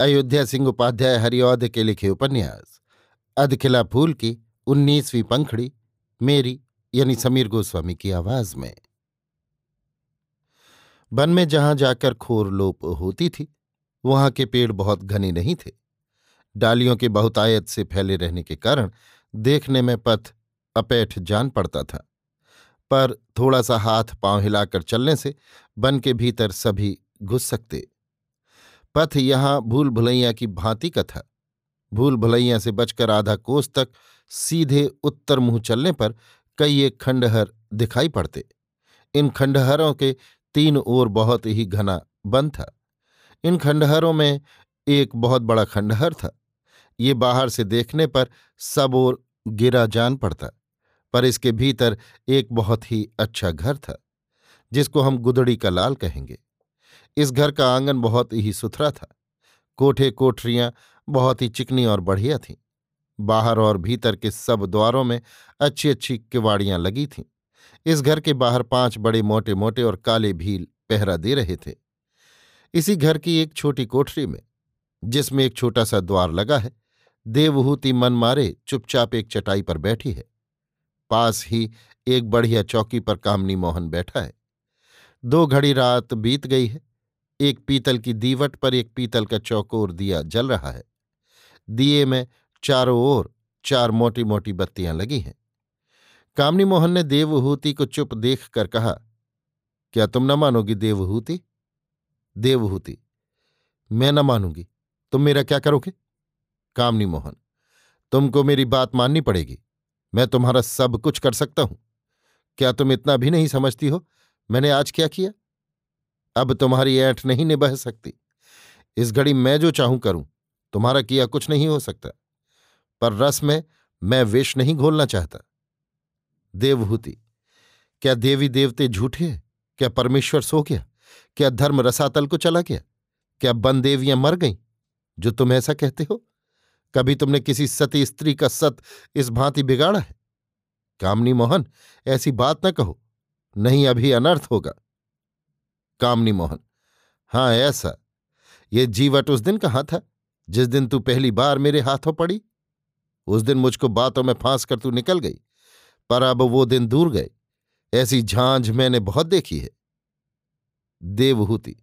अयोध्या सिंह उपाध्याय हरिऔध के लिखे उपन्यास, अधखिला फूल की उन्नीसवीं पंखड़ी, मेरी, यानी समीर गोस्वामी की आवाज़ में। वन में जहाँ जाकर खोर लोप होती थी, वहाँ के पेड़ बहुत घने नहीं थे। डालियों के बहुतायत से फैले रहने के कारण देखने में पथ, अपैठ जान पड़ता था। पर थोड़ा सा हाथ पाँव हिलाकर चलने से वन के भीतर सभी घुस सकते पथ यहाँ भूल भुलैया की भांति का था भूल भुलैया से बचकर आधा कोस तक सीधे उत्तर मुँह चलने पर कई एक खंडहर दिखाई पड़ते। इन खंडहरों के तीन ओर बहुत ही घना बंद था। इन खंडहरों में एक बहुत बड़ा खंडहर था। ये बाहर से देखने पर सब ओर गिरा जान पड़ता, पर इसके भीतर एक बहुत ही अच्छा घर था, जिसको हम गुदड़ी का लाल कहेंगे। इस घर का आँगन बहुत ही सुथरा था। कोठे कोठरियाँ बहुत ही चिकनी और बढ़िया थीं। बाहर और भीतर के सब द्वारों में अच्छी अच्छी किवाड़ियाँ लगी थीं। इस घर के बाहर पाँच बड़े मोटे मोटे और काले भील पहरा दे रहे थे। इसी घर की एक छोटी कोठरी में, जिसमें एक छोटा सा द्वार लगा है, देवहूति मन मारे चुपचाप एक चटाई पर बैठी है। पास ही एक बढ़िया चौकी पर कामनी मोहन बैठा है। दो घड़ी रात बीत गई है। एक पीतल की दीवट पर एक पीतल का चौकोर दिया जल रहा है। दिए में चारों ओर चार मोटी मोटी बत्तियाँ लगी हैं। कामनी मोहन ने देवहूति को चुप देख कर कहा, क्या तुम न मानोगी देवहूति? देवहूति, मैं न मानूँगी। तुम मेरा क्या करोगे? कामनी मोहन तुमको मेरी बात माननी पड़ेगी। मैं तुम्हारा सब कुछ कर सकता हूँ। क्या तुम इतना भी नहीं समझती हो? मैंने आज क्या किया? अब तुम्हारी ऐठ नहीं निबह सकती। इस घड़ी मैं जो चाहूँ करूँ, तुम्हारा किया कुछ नहीं हो सकता। पर रस में मैं विष नहीं घोलना चाहता। देवहूति क्या देवी देवते झूठे हैं? क्या परमेश्वर सो गया? क्या धर्म रसातल को चला गया? क्या बनदेवियाँ मर गईं, जो तुम ऐसा कहते हो? कभी तुमने किसी सती स्त्री का सत इस भांति बिगाड़ा है? कामनी मोहन, ऐसी बात न कहो, नहीं अभी अनर्थ होगा। कामनी मोहन। हाँ ऐसा। ये जीवट उस दिन कहाँ था? जिस दिन तू पहली बार मेरे हाथों पड़ी? उस दिन मुझको बातों में फांस कर तू निकल गई, पर अब वो दिन दूर गए। ऐसी झांझ मैंने बहुत देखी है। देवहूति,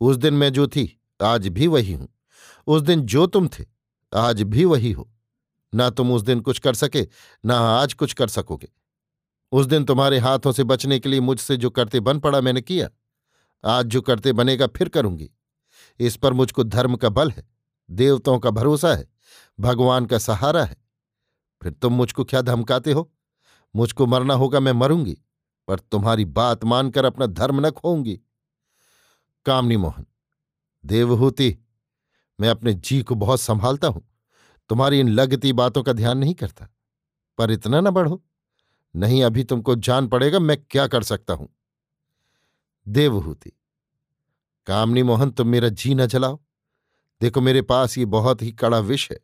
उस दिन मैं जो थी, आज भी वही हूँ। उस दिन जो तुम थे, आज भी वही हो। ना तुम उस दिन कुछ कर सके, ना आज कुछ कर सकोगे। उस दिन तुम्हारे हाथों से बचने के लिए मुझसे जो करते बन पड़ा मैंने किया। आज जो करते बनेगा फिर करूँगी। इस पर मुझको धर्म का बल है, देवताओं का भरोसा है, भगवान का सहारा है। फिर तुम मुझको क्या धमकाते हो? मुझको मरना होगा, मैं मरूँगी, पर तुम्हारी बात मानकर अपना धर्म न खोऊँगी। कामनी मोहन, देवहूति, मैं अपने जी को बहुत संभालता हूँ, तुम्हारी इन लगती बातों का ध्यान नहीं करता, पर इतना न बढ़ो। नहीं, अभी तुमको जान पड़ेगा मैं क्या कर सकता हूँ। देवहूति कामनी मोहन, तुम मेरा जी न जलाओ। देखो, मेरे पास ये बहुत ही कड़ा विष है।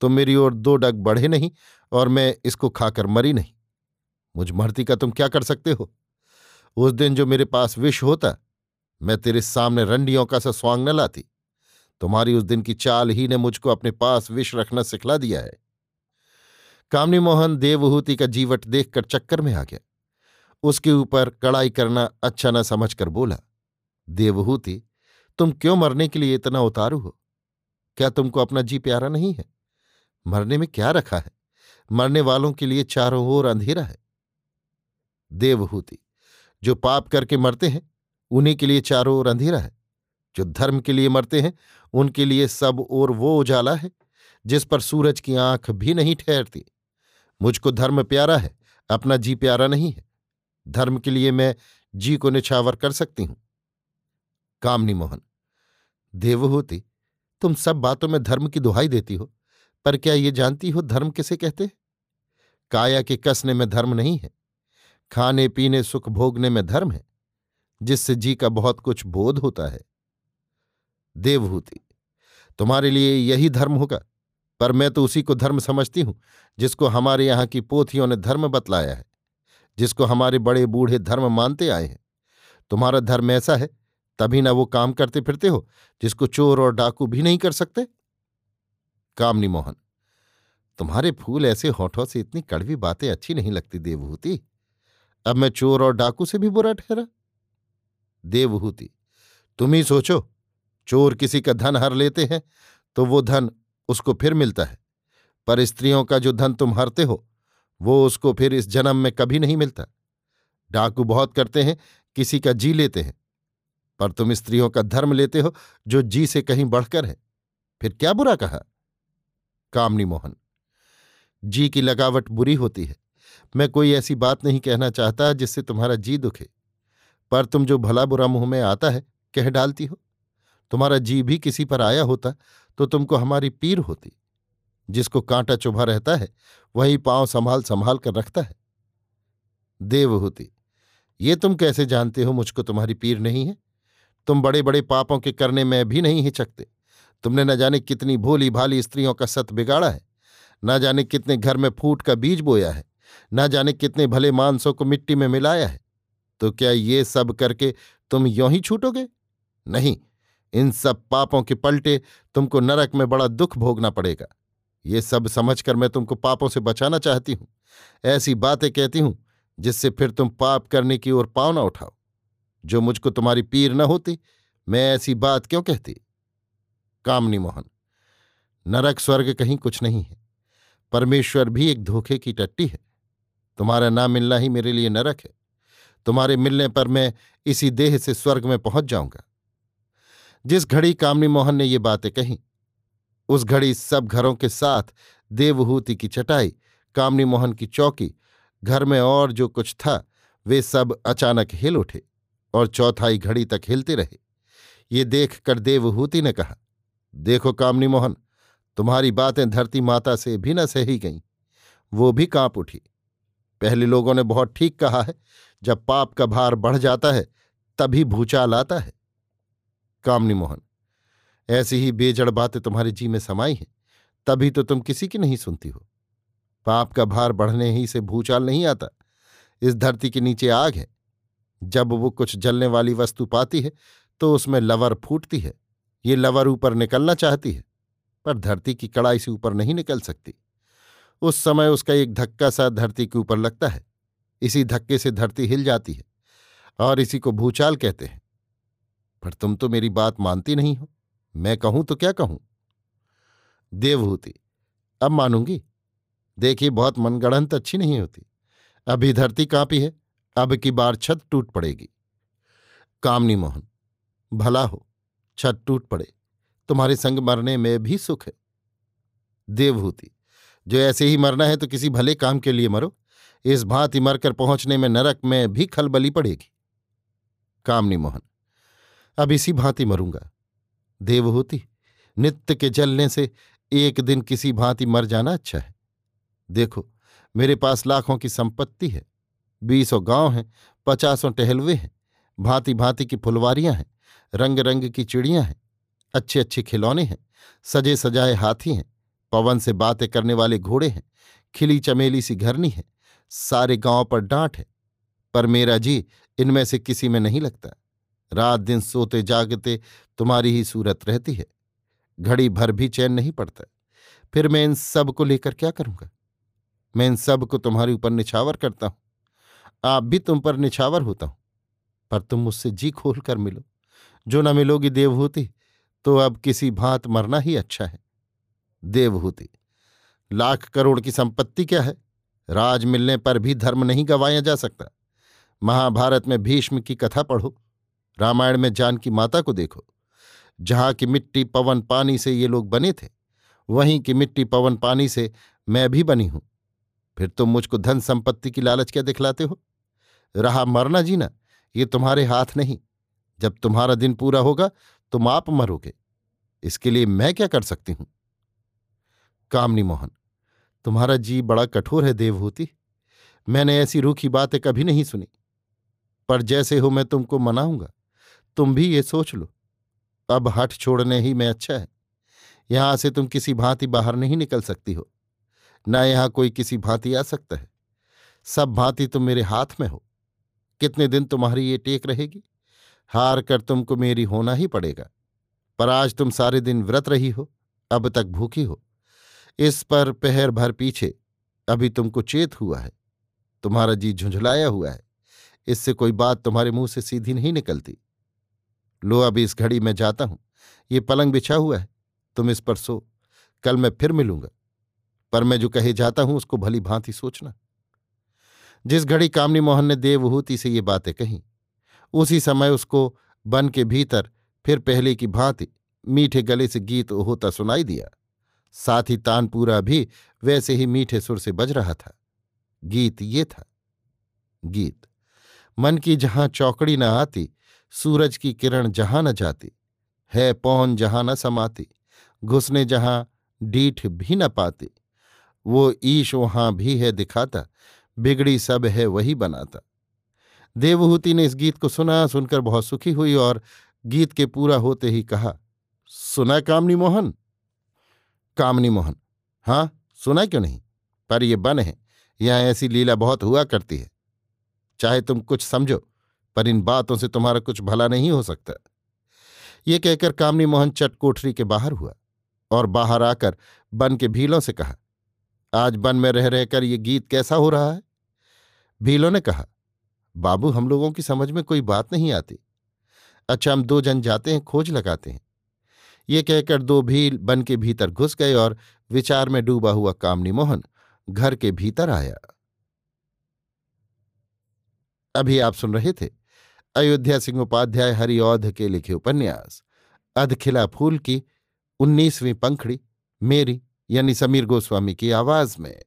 तुम मेरी ओर दो डग बढ़े नहीं और मैं इसको खाकर मरी नहीं। मुझ मरती का तुम क्या कर सकते हो? उस दिन जो मेरे पास विष होता, मैं तेरे सामने रंडियों का सा स्वांग न लाती। तुम्हारी उस दिन की चाल ही ने मुझको अपने पास विष रखना सिखला दिया है। कामनी मोहन, देवहूति का जीवट देखकर चक्कर में आ गया। उसके ऊपर कड़ाई करना अच्छा न समझकर बोला, देवहूति, तुम क्यों मरने के लिए इतना उतारू हो? क्या तुमको अपना जी प्यारा नहीं है? मरने में क्या रखा है? मरने वालों के लिए चारों ओर अंधेरा है। देवहूति, जो पाप करके मरते हैं, उन्हीं के लिए चारों ओर अंधेरा है। जो धर्म के लिए मरते हैं, उनके लिए सब ओर वो उजाला है, जिस पर सूरज की आँख भी नहीं ठहरती। मुझको धर्म प्यारा है, अपना जी प्यारा नहीं है। धर्म के लिए मैं जी को निछावर कर सकती हूँ। कामनी मोहन, देवहूति, तुम सब बातों में धर्म की दुहाई देती हो, पर क्या ये जानती हो धर्म किसे कहते? काया के कसने में धर्म नहीं है, खाने पीने सुख भोगने में धर्म है, जिससे जी का बहुत कुछ बोध होता है। देवहूति, तुम्हारे लिए यही धर्म होगा, पर मैं तो उसी को धर्म समझती हूँ, जिसको हमारे यहाँ की पोथियों ने धर्म बतलाया है। जिसको हमारे बड़े बूढ़े धर्म मानते आए हैं। तुम्हारा धर्म ऐसा है, तभी ना वो काम करते फिरते हो, जिसको चोर और डाकू भी नहीं कर सकते? कामनी मोहन, तुम्हारे फूल ऐसे होठों से इतनी कड़वी बातें अच्छी नहीं लगती देवहूति। अब मैं चोर और डाकू से भी बुरा ठहरा। देवहूति, तुम ही सोचो, चोर किसी का धन हर लेते हैं तो वो धन उसको फिर मिलता है। पर स्त्रियों का जो धन तुम हरते हो वो उसको फिर इस जन्म में कभी नहीं मिलता। डाकू बहुत करते हैं, किसी का जी लेते हैं। पर तुम स्त्रियों का धर्म लेते हो, जो जी से कहीं बढ़कर है। फिर क्या बुरा कहा? कामनी मोहन, जी की लगावट बुरी होती है। मैं कोई ऐसी बात नहीं कहना चाहता जिससे तुम्हारा जी दुखे। पर तुम जो भला बुरा मुँह में आता है, कह डालती हो। तुम्हारा जी भी किसी पर आया होता तो तुमको हमारी पीर होती। जिसको कांटा चुभा रहता है, वही पाँव संभाल संभाल कर रखता है। देवहूति, ये तुम कैसे जानते हो मुझको तुम्हारी पीर नहीं है? तुम बड़े बड़े पापों के करने में भी नहीं हिचकते। तुमने न जाने कितनी भोली भाली स्त्रियों का सत बिगाड़ा है, न जाने कितने घर में फूट का बीज बोया है, न जाने कितने भले मांसों को मिट्टी में मिलाया है। तो क्या ये सब करके तुम यों ही छूटोगे? नहीं, इन सब पापों के पलटे तुमको नरक में बड़ा दुख भोगना पड़ेगा। ये सब समझकर मैं तुमको पापों से बचाना चाहती हूँ। ऐसी बातें कहती हूँ, जिससे फिर तुम पाप करने की ओर पाव ना उठाओ। जो मुझको तुम्हारी पीर न होती, मैं ऐसी बात क्यों कहती? कामनी मोहन, नरक स्वर्ग कहीं कुछ नहीं है। परमेश्वर भी एक धोखे की टट्टी है। तुम्हारा ना मिलना ही मेरे लिए नरक है। तुम्हारे मिलने पर मैं इसी देह से स्वर्ग में पहुँच जाऊँगा। जिस घड़ी कामनी मोहन ने ये बातें कही उस घड़ी सब घरों के साथ देवहूति की चटाई, कामनी मोहन की चौकी, घर में और जो कुछ था, वे सब अचानक हिल उठे और चौथाई घड़ी तक हिलते रहे। ये देखकर देवहूति ने कहा, देखो कामनी मोहन, तुम्हारी बातें धरती माता से भी न सही गईं, वो भी काँप उठी। पहले लोगों ने बहुत ठीक कहा है, जब पाप का भार बढ़ जाता है, तभी भूचाल आता है। कामनी मोहन ऐसी ही बेजड़ बातें तुम्हारे जी में समाई हैं, तभी तो तुम किसी की नहीं सुनती हो। पाप का भार बढ़ने ही से भूचाल नहीं आता। इस धरती के नीचे आग है। जब वो कुछ जलने वाली वस्तु पाती है तो उसमें लवर फूटती है। ये लवर ऊपर निकलना चाहती है, पर धरती की कड़ाई से ऊपर नहीं निकल सकती। उस समय उसका एक धक्का सा धरती के ऊपर लगता है। इसी धक्के से धरती हिल जाती है, और इसी को भूचाल कहते हैं। पर तुम तो मेरी बात मानती नहीं हो। मैं कहूँ तो क्या कहूँ? देवहूति। अब मानूँगी। देखिए, बहुत मनगढ़ंत अच्छी नहीं होती। अभी धरती कांपी है। अब की बार छत टूट पड़ेगी। कामनी मोहन, भला हो, छत टूट पड़े। तुम्हारे संग मरने में भी सुख है। देवहूति, जो ऐसे ही मरना है तो किसी भले काम के लिए मरो। इस भांति मरकर पहुँचने में नरक में भी खलबली पड़ेगी। कामनी मोहन, अब इसी भांति मरूँगा। देवहूति नित्य के जलने से एक दिन किसी भांति मर जाना अच्छा है। देखो, मेरे पास लाखों की संपत्ति है, बीसों गाँव हैं, पचासों टहलवे हैं भांति भांति की फुलवारियाँ हैं रंग रंग की चिड़ियाँ हैं अच्छे अच्छे खिलौने हैं सजे सजाए हाथी हैं, पवन से बातें करने वाले घोड़े हैं, खिली चमेली सी घरनी है, सारे गाँव पर डांट है, पर मेरा जी इनमें से किसी में नहीं लगता। रात दिन सोते जागते तुम्हारी ही सूरत रहती है। घड़ी भर भी चैन नहीं पड़ता। फिर मैं इन सबको लेकर क्या करूँगा? मैं इन सबको तुम्हारे ऊपर निछावर करता हूँ। आप भी तुम पर निछावर होता हूँ। पर तुम मुझसे जी खोल कर मिलो। जो न मिलोगी देवहूति तो अब किसी भांत मरना ही अच्छा है। देवहूति, लाख करोड़ की संपत्ति क्या है? राज मिलने पर भी धर्म नहीं गवाया जा सकता। महाभारत में भीष्म की कथा पढ़ो। रामायण में जानकी माता को देखो। जहाँ की मिट्टी, पवन, पानी से ये लोग बने थे, वहीं की मिट्टी, पवन, पानी से मैं भी बनी हूँ। फिर तुम मुझको धन संपत्ति की लालच क्या दिखलाते हो? रहा मरना जीना, ये तुम्हारे हाथ नहीं। जब तुम्हारा दिन पूरा होगा, तुम आप मरोगे। इसके लिए मैं क्या कर सकती हूँ? कामनी मोहन, तुम्हारा जी बड़ा कठोर है देवहूति। मैंने ऐसी रूखी बातें कभी नहीं सुनी। पर जैसे हो मैं तुमको मनाऊँगा। तुम भी ये सोच लो। अब हठ छोड़ने ही में अच्छा है। यहाँ से तुम किसी भांति बाहर नहीं निकल सकती हो। न यहाँ कोई किसी भांति आ सकता है। सब भांति तुम मेरे हाथ में हो। कितने दिन तुम्हारी ये टेक रहेगी? हार कर तुमको मेरी होना ही पड़ेगा। पर आज तुम सारे दिन व्रत रही हो, अब तक भूखी हो। इस पर पहर भर पीछे, अभी तुमको चेत हुआ है। तुम्हारा जी झुंझलाया हुआ है। इससे कोई बात तुम्हारे मुँह से सीधी नहीं निकलती। लो, अभी इस घड़ी में जाता हूँ। ये पलंग बिछा हुआ है। तुम इस पर सो। कल मैं फिर मिलूँगा। पर मैं जो कहे जाता हूँ, उसको भली भांति सोचना। जिस घड़ी कामनी मोहन ने देवहूति से ये बातें कही, उसी समय उसको बन के भीतर फिर पहले की भांति मीठे गले से गीत होता सुनाई दिया। साथ ही तानपूरा भी वैसे ही मीठे सुर से बज रहा था। गीत ये था। गीत। मन की जहाँ चौकड़ी न आती सूरज की किरण जहाँ न जाती, है पौन जहाँ न समाती, घुसने जहाँ डीठ भी न पाती, वो ईश वहाँ भी है दिखाता, बिगड़ी सब है वही बनाता। देवहूति ने इस गीत को सुना, सुनकर बहुत सुखी हुई और गीत के पूरा होते ही कहा, सुना कामनी मोहन? कामनी मोहन? हाँ सुना क्यों नहीं? पर ये बन है, यहाँ ऐसी लीला बहुत हुआ करती है। चाहे तुम कुछ समझो पर इन बातों से तुम्हारा कुछ भला नहीं हो सकता। ये कहकर कामनी मोहन चट कोठरी के बाहर हुआ और बाहर आकर बन के भीलों से कहा, आज बन में रह रहकर ये गीत कैसा हो रहा है? भीलों ने कहा, बाबू, हम लोगों की समझ में कोई बात नहीं आती। अच्छा हम दो जन जाते हैं, खोज लगाते हैं। ये कहकर दो भील बन के भीतर घुस गए और विचार में डूबा हुआ कामनी मोहन घर के भीतर आया। अभी आप सुन रहे थे अयोध्या सिंह उपाध्याय हरिऔध के लिखे उपन्यास, अधखिला फूल की उन्नीसवीं पंखड़ी, मेरी यानी समीर गोस्वामी की आवाज़ में।